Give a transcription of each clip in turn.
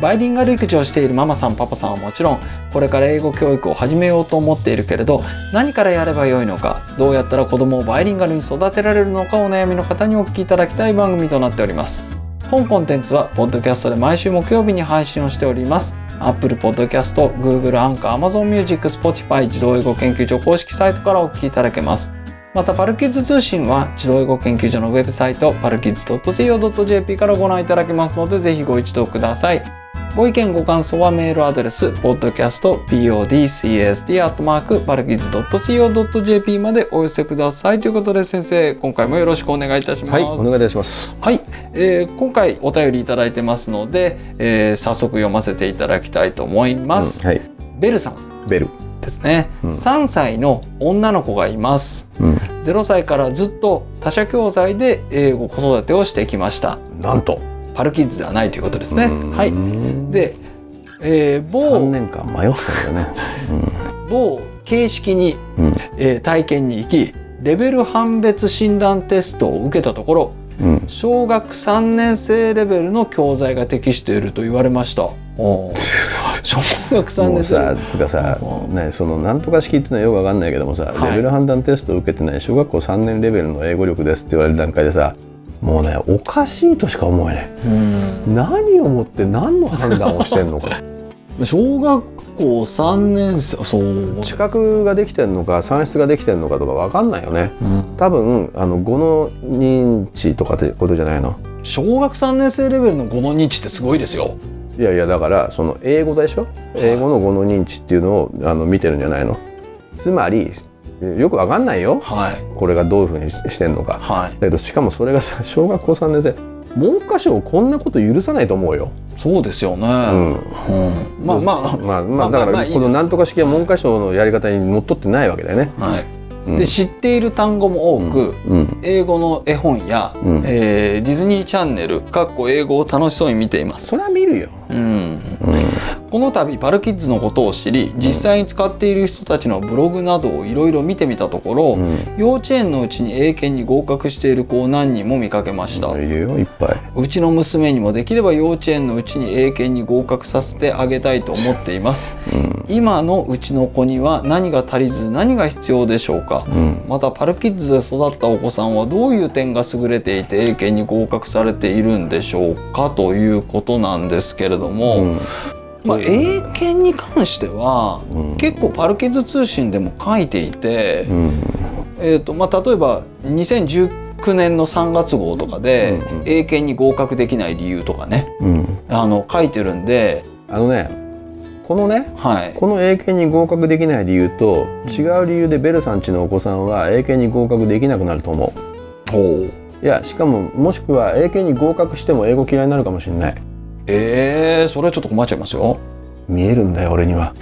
バイリンガル育児をしているママさんパパさんはもちろんこれから英語教育を始めようと思っているけれど何からやればよいのかどうやったら子供をバイリンガルに育てられるのかお悩みの方にお聞きいただきたい番組となっております。本コンテンツはポッドキャストで毎週木曜日に配信をしております。Apple Podcast、Google、アンカー、Amazon Music、Spotify 自動英語研究所公式サイトからお聞きいただけます。またパルキッズ通信は児童英語研究所のウェブサイトパルキッズ .co.jp からご覧いただけますのでぜひご一読ください。ご意見ご感想はメールアドレス podcastpodcast.parkids.co.jp までお寄せください。ということで先生今回もよろしくお願いいたします。はいお願いいたします。はい、えー今回お便りいただいてますので、えー早速読ませていただきたいと思います、うんはい。ベルさん。ベル。ですね、うん。3歳の女の子がいます。うん。0歳からずっと他社教材で英語子育てをしてきました。なんとパルキッズではないということですね。うん。はい。で、えー3某年間迷ったんだよね。某形式に、うん。えー体験に行きレベル判別診断テストを受けたところうん。うん小学3年生レベルの教材が適していると言われました。小学3もう年生さつうかさうねそのなんとか式っていうのはよくわかんないけどもさ、はい。レベル判断テストを受けてない小学校3年レベルの英語力ですって言われる段階でさもうねおかしいとしか思えない。うん。何をもって何の判断をしてんのか。小学校3年生そう。知覚ができてんのか算出ができてんのかとかわかんないよね。うん。多分あの語の認知とかってことじゃないの？小学3年生レベルの語の認知ってすごいですよ。いやいやだからその英語でしょ？英語の語の認知っていうのをあの見てるんじゃないの？つまりよくわかんないよ。はい。これがどういうふうにししてんのか。はい。だけどしかもそれがさ 小学校3年生。文科省こんなこと許さないと思うよ、そうですよね。うん、うん。まあままあまあまあだからこのなんとか式は文科省のやり方にのっとってないわけだよね、あはい。うん、で知っている単語も多く、うん。英語の絵本や、うん。えーディズニーチャンネルかっこ英語を楽しそうに見ています。それは見るよ、うん。うんこの度パルキッズのことを知り実際に使っている人たちのブログなどをいろいろ見てみたところ、うん。幼稚園のうちに英検に合格している子を何人も見かけました、いるよいっぱい。うちの娘にもできれば幼稚園のうちに英検に合格させてあげたいと思っています。うん。今のうちの子には何が足りず何が必要でしょうか？うん。またパルキッズで育ったお子さんはどういう点が優れていて英検に合格されているんでしょうか？ということなんですけれども、うん。まあ、英検に関してはうん。結構パルキッズ通信でも書いていて、うん。えーとまあ、例えば2019年の3月号とかで、英検に合格できない理由とかねうん。あの書いてるんで、あのねこのねはい、この英検に合格できない理由と違う理由でベルさんちのお子さんは英検に合格できなくなると思う。いやしかももしくは英検に合格しても英語嫌いになるかもしれないえー、それはちょっと困っちゃいますよ。見えるんだよ俺には、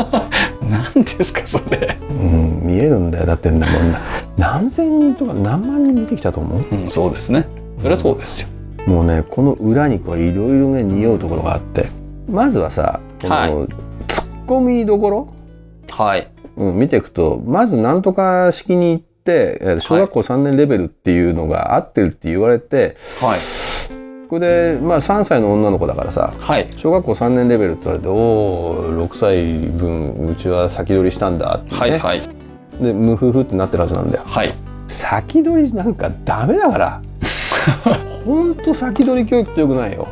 何ですかそれ、うん、見えるんだよだってなもうな何千人とか何万人見てきたと思う？ん、そうですね。それはそうですよ。うもうねこの裏にこういろいろね匂うところがあって。まずはさこの、はい。ツッコミどころ、はい。うん、見ていくとまずなんとか式に行ってえー小学校3年レベルっていうのが合ってるって言われて、はい。これでまあ3歳の女の子だからさはい。小学校3年レベルって言われて「おお6歳分うちは先取りしたんだ」ってね、はいはい。でムフフってなってるはずなんだよ。はい。先取りなんかダメだから。ほんと先取り教育ってよくないよ。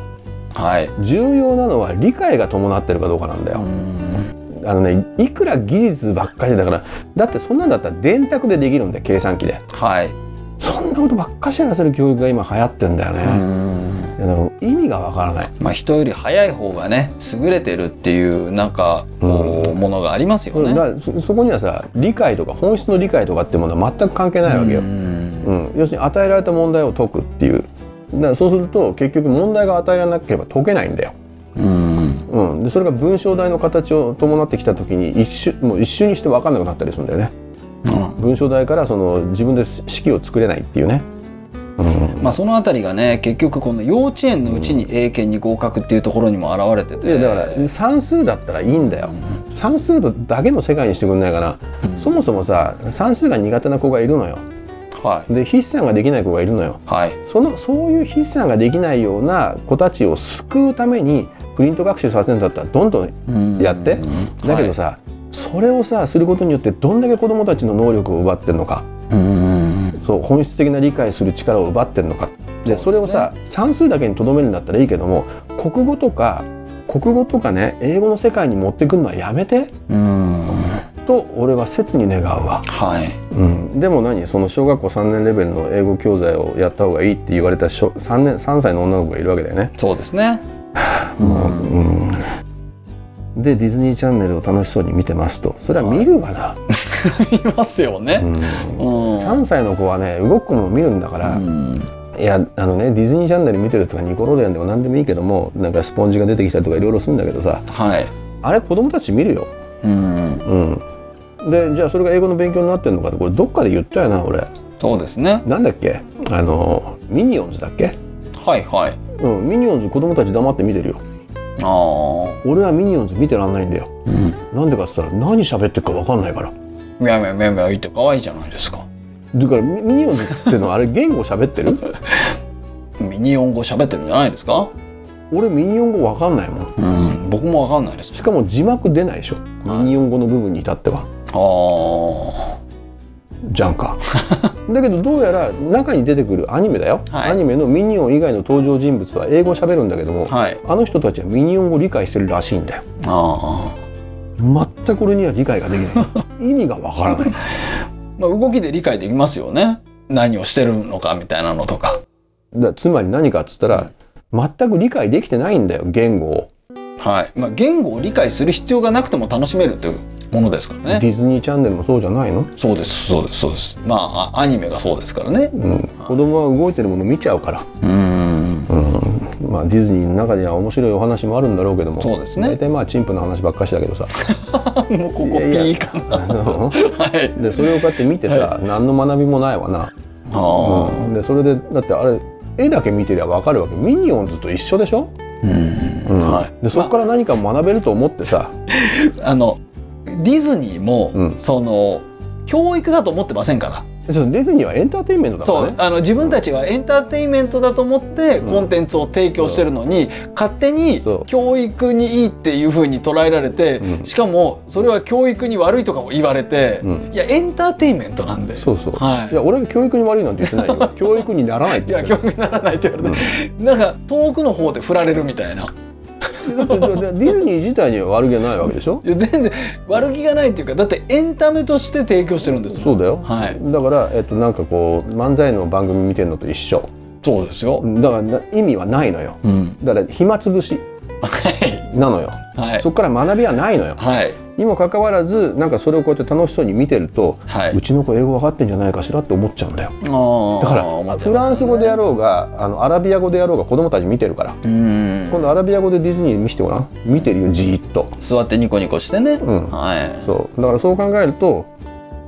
はい。重要なのは理解が伴ってるかどうかなんだうよ、ん。あのねいくら技術ばっかりだからだってそんなんだったら電卓でできるんだよ計算機で。はい。そんなことばっかしやらせる教育が今流行ってんだようね、意味がわからない。まあ人より早い方がね優れてるっていうなんかこうものがありますよね。だからそそこにはさ理解とか本質の理解とかってものは全く関係ないわけよ、ううん。ん要するに与えられた問題を解くっていう。だからそうすると結局問題が与えられなければ解けないんだよ、うん。うん、でそれが文章題の形を伴ってきた時に一瞬もう一瞬にして分かんなくなったりするんだよね。うん。文章題からその自分で式を作れないっていうね、うんまあそのあたりがね結局この幼稚園のうちに英検に合格っていうところにも現れてて。いやだから算数だったらいいんだよ。算数だけの世界にしてくんないかな、うん。そもそもさ算数が苦手な子がいるのよ。はい。で筆算ができない子がいるのよ。はい。そのそういう筆算ができないような子たちを救うためにプリント学習させるんだったらどんどんやって。だけどさ、それをさすることによってどんだけ子どもたちの能力を奪ってるのか。はいうんそう本質的な理解する力を奪ってるのか。でそれをさ算数だけにとどめるんだったらいいけども国語とか国語とかね英語の世界に持ってくるのはやめて。うん。と俺は切に願うわ、はい。うん、でも何？その小学校3年レベルの英語教材をやった方がいいって言われた小 3, 年3歳の女の子がいるわけだよね。そうですね。もううんでディズニーチャンネルを楽しそうに見てますと。それは見るわな、いますよね。うん。うん。3歳の子はね動く子も見るんだから、うん。いやあのねディズニーチャンネル見てるとかニコロデオンでも何でもいいけどもなんかスポンジが出てきたりとかいろいろするんだけどさ。はい。あれ子供たち見るよ。うん。うん、でじゃあそれが英語の勉強になってるのかってこれどっかで言ったよな俺。そうですね。なんだっけ？あのミニオンズだっけ、はいはい。うん、ミニオンズ子供たち黙って見てるよ俺はミニオンズ見てらんないんだよ。うん。なんでかっつったら何喋ってるか分かんないから。みゃみゃみゃみゃ言って可愛いじゃないですか。だからミミニオンズっていうのはあれ言語喋ってる？ミニオン語喋ってるんじゃないですか？俺ミニオン語分かんないもん。うん僕もわかんないです。しかも字幕出ないでしょ。ミニオン語の部分に至っては。あじゃんかだけどどうやら中に出てくるアニメだよ、はい。アニメのミニオン以外の登場人物は英語喋るんだけども、あはい。あの人たちはミニオン語理解してるらしいんだよ。あ全く俺には理解ができない。意味がわからない。あまあ動きで理解できますよね。何をしてるのかみたいなのとか。だつまり何かっつったら全く理解できてないんだよ言語を、はい。まあ言語を理解する必要がなくても楽しめるというものですからね。ディズニーチャンネルもそうじゃないの、そうです。そうです。そうです。まああアニメがそうですからね。うん、子供は動いてるもの見ちゃうから、うん。うん。まあ、ディズニーの中には面白いお話もあるんだろうけども。そうですね。大体まあチンプの話ばっかしだけどさ。もうここピーかな。でそれをこうやって見てさ、何の学びもないわな、あうん、でそれでだってあれ絵だけ見てりゃ分かるわけ。ミニオンズと一緒でしょ、あうんうん。はい。でそこから何か学べると思ってさ、あのディズニーも、うん。その教育だと思ってませんか？らディズニーはエンターテインメントだからね。そう。あの自分たちはエンターテインメントだと思ってうん。コンテンツを提供してるのに、勝手に教育にいいっていう風に捉えられて、うん。しかもそれは教育に悪いとかも言われて、うん。いやエンターテインメントなんで。そうそう、はい。いや俺は教育に悪いなんて言ってないよ。教育にならないっていや言ってる。教育にならないって言われて、なんか遠くの方で振られるみたいなだってディズニー自体には悪気はないわけでしょ？いや全然悪気がないっていうかだってエンタメとして提供してるんですもん。そうだよ、はい。だから、えっと、なんかこう漫才の番組見てるのと一緒。そうですよ、だからな意味はないのよ。うん、だから暇つぶし はい。なのよ、はい。そこから学びはないのよ。はいにもかかわらずなんかそれをこうやって楽しそうに見てると、はい。うちの子英語分かってんじゃないかしらって思っちゃうんだよ。だかだらフランス語でやろうがあのアラビア語でやろうが子供たち見てるから。うん。今度アラビア語でディズニー見せてごらん。見てるよじーっと。座ってニコニコしてね、うん。はい。そう。だからそう考えると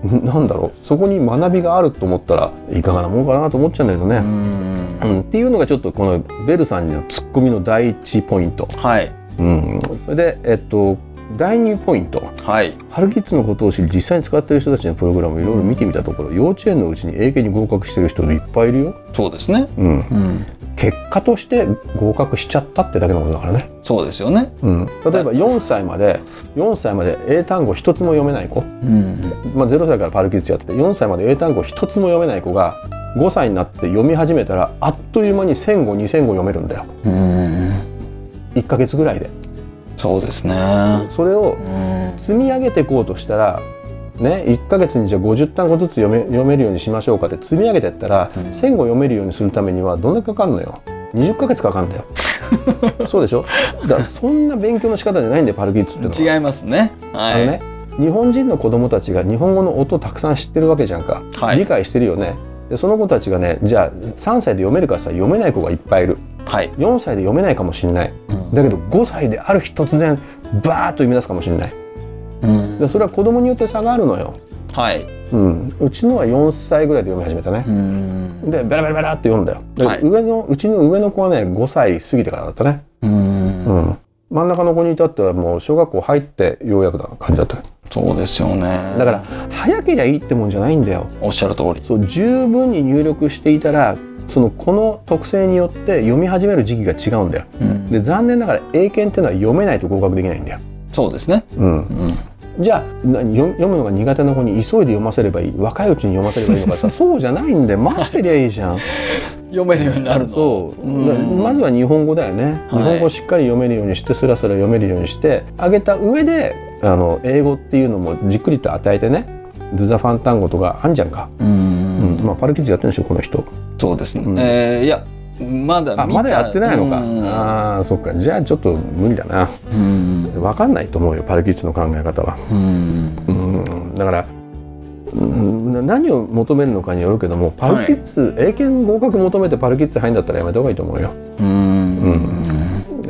んなんだろう。そこに学びがあると思ったらいかがなもんかなと思っちゃうんだけどうね、ん。うん。っていうのがちょっとこのベルさんのツッコミの第一ポイント、はい。うん、それでえっと第二ポイント。はい。春キッズのことを知り実際に使っている人たちのプログラムをいろいろ見てみたところ幼稚園のうちに英検に合格してる人いっぱいいるよ、そうですね。うん、うん。結果として合格しちゃったってだけのことだからね、そうですよね。うん、例えば4歳まで4歳まで英単語一つも読めない子、うん。まあ、0歳からパルキッズやってて4歳まで英単語一つも読めない子が5歳になって読み始めたらあっという間に1000語2000語読めるんだよ。うん。1ヶ月ぐらいでそうですね。それをうん。積み上げていこうとしたらね、1ヶ月にじゃあ50単語ずつ読め読めるようにしましょうかって積み上げていったら、うん。1000語読めるようにするためにはどんだけかかるのよ。20ヶ月かかるんだよ。そうでしょ？だからそんな勉強の仕方じゃないんだよパルキッズってのは。違いますね。はい。あのね日本人の子供たちが日本語の音をたくさん知ってるわけじゃんか、はい。理解してるよね。でその子たちがねじゃあ3歳で読めるかさ読めない子がいっぱいいる。はい。4歳で読めないかもしれない。うんだけど5歳である日突然バーッと読み出すかもしれない。うん。でそれは子供によって差があるのよ。はい。うん、うちのは4歳ぐらいで読み始めたね。う、ん。でベラベラベラって読んだよ。で、はい。上のうちの上の子はね5歳過ぎてからだったね、ううん。ん、真ん中の子に至ってはもう小学校入ってようやくな感じだった。そうですよね。だから早けりゃいいってもんじゃないんだよ。おっしゃる通り。そう十分に入力していたらそのこの特性によって読み始める時期が違うんだよ。うん。で残念ながら英検っていうのは読めないと合格できないんだよ、そうですね。うん、うん。じゃあ何読読むのが苦手な子に急いで読ませればいい若いうちに読ませればいいのかさ そうじゃないんで待ってりゃいいじゃん。読めるようになるの。そう、まずは日本語だよね、はい。日本語をしっかり読めるようにしてスラスラ読めるようにしてあげた上であの英語っていうのもじっくりと与えてね。ドゥザファン単語とかあんじゃんか、ううんんまあパルキッズやってるんでしょこの人。そうですね、うん。えーいやまだまだやってないのか、うん。ああそっか。じゃあちょっと無理だな。うん。分かんないと思うよパルキッズの考え方は、うん。うん、だからうん何を求めるのかによるけどもパルキッズ、英検合格求めてパルキッズ入んだったらやめた方がいいと思うよ。うん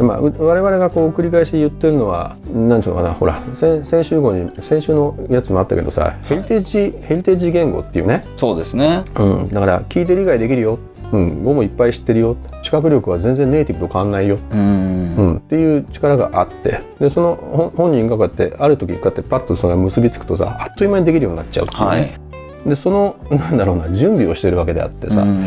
まあ、う我々がこう繰り返し言ってるのは何ていうのかなほら先先週後に先週のやつもあったけどさヘリテージヘリテージ言語っていうね、そうですね。うん、だから聞いて理解できるよ、うん、語もいっぱい知ってるよ。知覚力は全然ネイティブと変わんないよ、うん。うん、っていう力があって。でその本本人がこうやってある時こうやってパッとそれが結びつくとさあっという間にできるようになっちゃうっていうね、はい。でそのなんだろうな準備をしてるわけであってさ、うん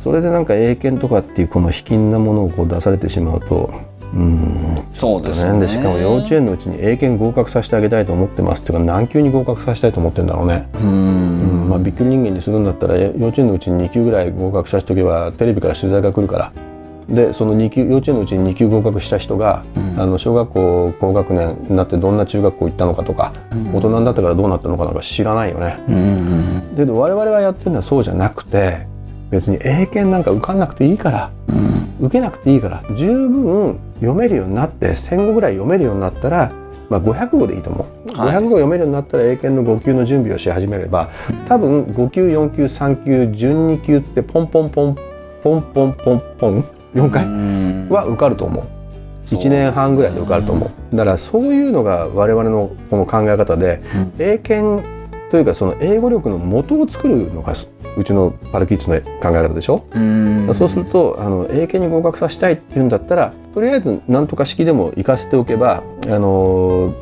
それでなんか英検とかっていうこの卑近なものをこう出されてしまうとうんそうですね。ね、でしかも幼稚園のうちに英検合格させてあげたいと思ってますっていうか何級に合格させたいと思ってんだろうね、ううんんまあ、びっくり人間にするんだったら幼稚園のうちに2級ぐらい合格させておけばテレビから取材が来るから。でその2級幼稚園のうちに2級合格した人が、うん。あの小学校高学年になってどんな中学校行ったのかとか、うん。大人になってからどうなったのかなんか知らないよね。うんけど我々がやってるのはそうじゃなくて別に英検なんか受かんなくていいからうん。受けなくていいから十分読めるようになって1,000語ぐらい読めるようになったら、まあ、500語でいいと思う、はい。500語読めるようになったら英検の5級の準備をし始めれば多分5級4級3級12級ってポンポンポンポンポンポンポン4回うん。は受かると思う。1年半ぐらいで受かると思う。だからそういうのが我々のこの考え方でうん。英検というかその英語力の元を作るのがうちのパルキッズの考え方でしょ、うん。そうするとあの英検に合格させたいっていうんだったらとりあえず何とか式でも行かせておけばあの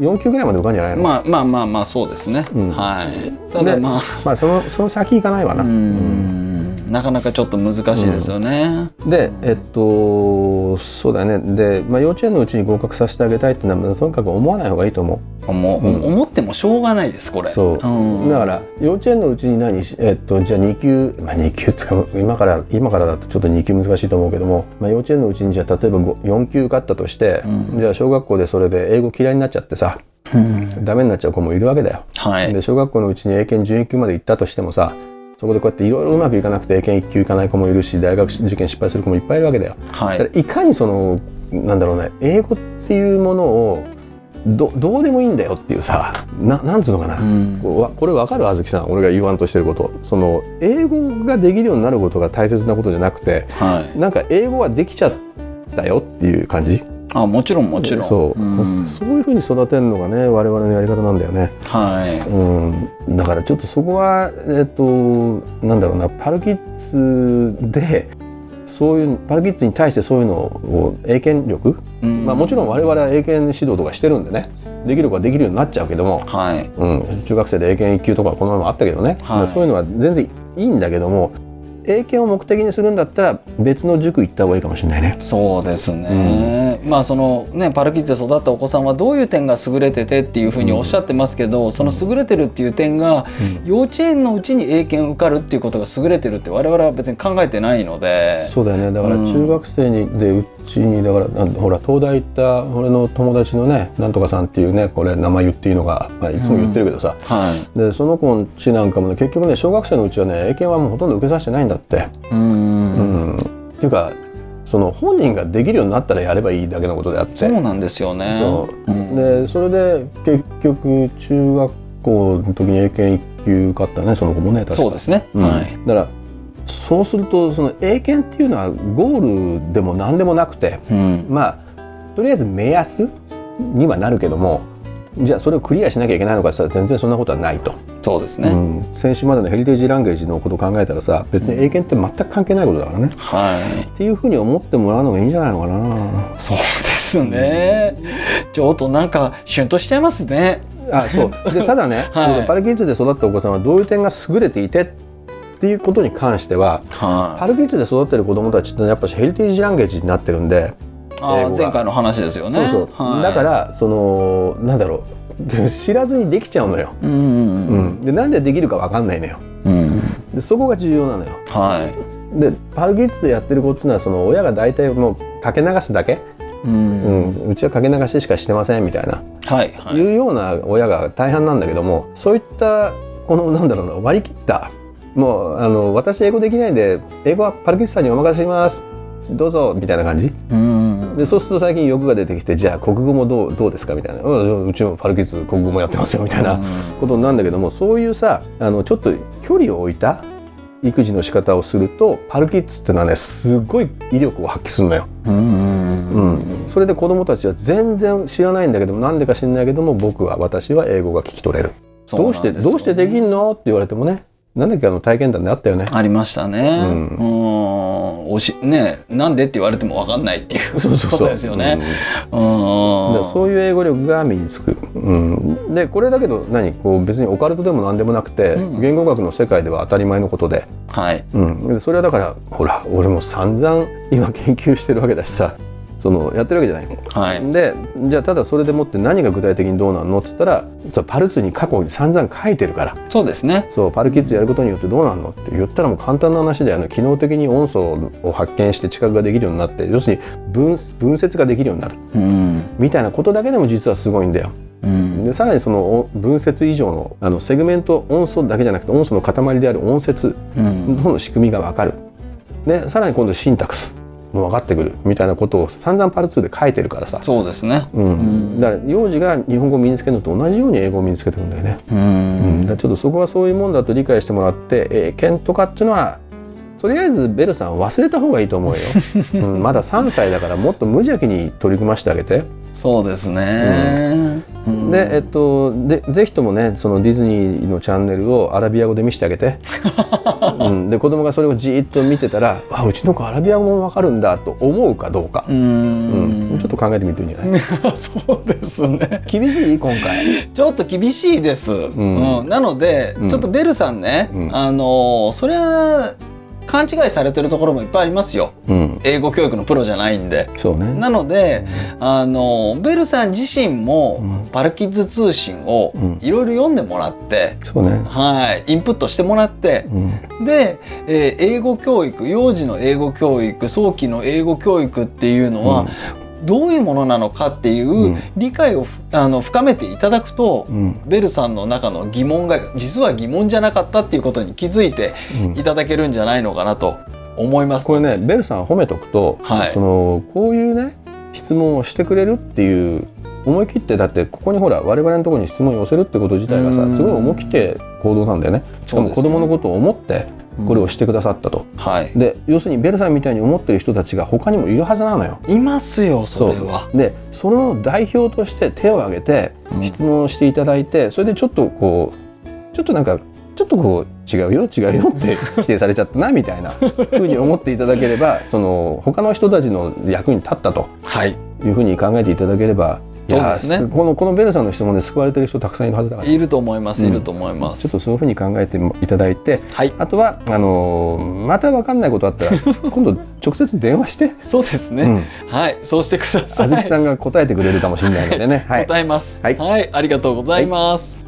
4級ぐらいまで受かるんじゃないの、ままあまあまあまあそうですね、うん。はい。ただでまあ。あそのその先行かないわな。ううんんなかなかちょっと難しいですよね、でえっとそうだね。で、まあ、幼稚園のうちに合格させてあげたいっていうのはとにかく思わない方がいいと思思う。うん。思ってもしょうがないですこれ。そう。う、ん。だから幼稚園のうちに何、えっと、じゃあ2級、まあ、2級つか今から今からだとちょっと2級難しいと思うけども、まあ、幼稚園のうちにじゃあ例えばご4級受かったとして、うん。じゃあ小学校でそれで英語嫌いになっちゃってさうん。ダメになっちゃう子もいるわけだよ。はい。で小学校のうちに英検準1級まで行ったとしてもさそこでこうやっていろいろうまくいかなくて英検1級行かない子もいるし大学受験失敗する子もいっぱいいるわけだよ。はい。だからいかにそのなんだろうね英語っていうものをどどうでもいいんだよっていうさななんつうのかな、うん。こうわこれ分かる？あずきさん俺が言わんとしてること。その英語ができるようになることが大切なことじゃなくてはい。なんか英語はできちゃったよっていう感じ？あもちろんもちろん。そう、ん。そういうふうに育てるのがね我々のやり方なんだよね。はい。うん、だからちょっとそこはえっとなんだろうなパルキッズでそういうパルキッズに対してそういうのを英検力、うん。まあ、もちろん我々は英検指導とかしてるんでね。できる子はできるようになっちゃうけども、はい。うん、中学生で英検1級とかこの前もあったけどね、はい。そういうのは全然いいんだけども英検を目的にするんだったら別の塾行った方がいいかもしれないね。そうですね、まあそのねパルキッズで育ったお子さんはどういう点が優れててっていうふうにおっしゃってますけど、その優れてるっていう点が幼稚園のうちに英検受かるっていうことが優れてるって我々は別に考えてないので。そうだよね。だからうん。中学生にでうちにだからほら東大行った俺の友達のねなんとかさんっていうねこれ名前言っていいのが、まあ、いつも言ってるけどさ、はい。でその子のちなんかもね結局ね小学生のうちはね英検はもうほとんど受けさせてないんだって。うーうんん。っていうかその本人ができるようになったらやればいいだけのことであって。そうなんですよね。そう。うん。でそれで結局中学校の時に英検1級受かったねその子もね確か。そうですね、うん。はい。だからそうするとその英検っていうのはゴールでも何でもなくてうん。まあとりあえず目安にはなるけどもじゃあそれをクリアしなきゃいけないのかって言ったら全然そんなことはないと。そうですね、うん、先週までのヘリテージランゲージのことを考えたらさ別に英検って全く関係ないことだからね、はい。っていうふうに思ってもらうのがいいんじゃないのかな。そうですね。ちょっとなんかシュンとしちゃいますね。あそう。でただね、はい。パルキッズで育ったお子さんはどういう点が優れていてっていうことに関してははパルキッズで育ってる子どもたちってやっぱしヘリテージランゲージになってるんで、前回の話ですよね。そうそう、はい。だからそのなんだろう。知らずにできちゃうのよ、うんうんうん。でなんでできるかわかんないのよ。うん。でそこが重要なのよ。はい。でパルキッズでやってることっていうのはその親が大体もうかけ流すだけ、ううんん。うちはかけ流ししかしてませんみたいな、はいはい。いうような親が大半なんだけどもそういったこのなんだろうな割り切ったもうあの私英語できないんで英語はパルキッズさんにお任せします。どうぞみたいな感じ。うんでそうすると最近欲が出てきてじゃあ国語もどうどうですか？みたいな。うんうちもパルキッズ国語もやってますよみたいなことなんだけどもそういうさあのちょっと距離を置いた育児の仕方をするとパルキッズってのはねすごい威力を発揮するのよ。うんそれで子供たちは全然知らないんだけどもなんでか知らないけども僕は私は英語が聞き取れる。どうしてどうしてできんの？って言われてもねなんだっけあの体験談であったよね。ありましたね。ううん。ん、おしねなんでって言われてもわかんないっていうそうそうそう。ことですよね。そういう英語力が身につく、うん、でこれだけど何？こう別にオカルトでも何でもなくて、うん。言語学の世界では当たり前のことで、はい。うん、でそれはだからほら俺も散々今研究してるわけだしさそのやってるわけじゃないの。はい。でじゃあただそれでもって何が具体的にどうなんのって言ったらそうパルツに過去に散々書いてるからそうですね。そうパルキッズやることによってどうなんのって言ったらもう簡単な話だよね機能的に音素を発見して知覚ができるようになって要するに分分節ができるようになるうん。みたいなことだけでも実はすごいんだよ。うん。でさらにそのお分節以上のあのセグメント音素だけじゃなくて音素の塊である音節うん。の仕組みが分かるでさらに今度シンタクスも分かってくるみたいなことを散々パル2で書いてるからさ、そうですね。うん。うん。だから幼児が日本語を身につけるのと同じように英語を身につけてるんだよね、ううん。だちょっとそこはそういうもんだと理解してもらって英検とかっていうのはとりあえずベルさん忘れた方がいいと思うよ、うん、まだ3歳だからもっと無邪気に取り組ましてあげて。そうですね。うん。で、えっと、でぜひともねそのディズニーのチャンネルをアラビア語で見せてあげて、うん、で子供がそれをじーっと見てたらあうちの子アラビア語もわかるんだと思うかどうか、ううん。ん。ちょっと考えてみるといいんじゃない？そうですね。厳しい？今回。ちょっと厳しいです。うん。なので、うん。ちょっとベルさんね、うん。あのそれは勘違いされてるところもいっぱいありますよ。うん。英語教育のプロじゃないんで。そうね。なので、あのベルさん自身も、うん。パルキッズ通信をうん。いろいろ読んでもらって、そうね。はい、インプットしてもらって、うん。で、えー英語教育幼児の英語教育早期の英語教育っていうのは、どういうものなのかっていううん。理解をふあの深めていただくと、うん。ベルさんの中の疑問が実は疑問じゃなかったっていうことに気づいてうん。いただけるんじゃないのかなと思います。これねベルさん褒めとくと、はい。そのこういうね質問をしてくれるっていう思い切ってだってここにほら我々のところに質問を寄せるってこと自体がうん。さすごい思い切って行動なんだよね。しかも子供のことを思ってこれをしてくださったと、はい。で要するにベルさんみたいに思ってる人たちが他にもいるはずなのよ。いますよそれは。でその代表として手を挙げてうん質問をしていただいて、それでちょっとこうちょっとなんかちょっとこう違うよ違うよって否定されちゃったなみたいな ふうに思っていただければその他の人たちの役に立ったとはい。いうふうに考えていただければそうですねこのこのベルさんの質問で救われてる人たくさんいるはずだからいると思います、うんいると思います。ちょっとそういうふうに考えていただいてはいあとはあのーまた分かんないことあったら 今度直接電話して、そうですね、うん、はいそうしてください。あずきさんが答えてくれるかもしれないのでね。はい答えます。はいはい、ありがとうございます。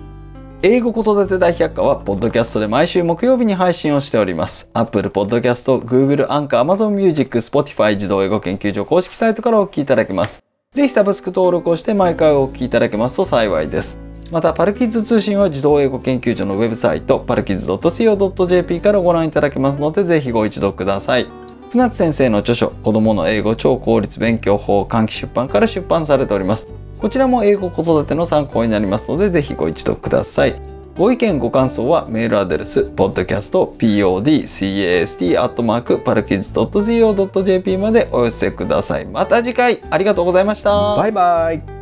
英語子育て大百科はポッドキャストで毎週木曜日に配信をしております。Apple Podcast、Google、アンカー、Amazon Music、Spotify 自動英語研究所公式サイトからお聞きいただけます。ぜひサブスク登録をして毎回お聞きいただけますと幸いです。また、パルキッズ通信は自動英語研究所のウェブサイト、パルキッズ .co.jp からご覧いただけますので、ぜひご一読ください。船津先生の著書「子どもの英語超効率勉強法」換気出版から出版されておりますこちらも英語子育ての参考になりますのでぜひご一読くださいご意見ご感想はメールアドレス podcast.podcast.parkids.co.jp までお寄せください。また次回ありがとうございました。バイバイ。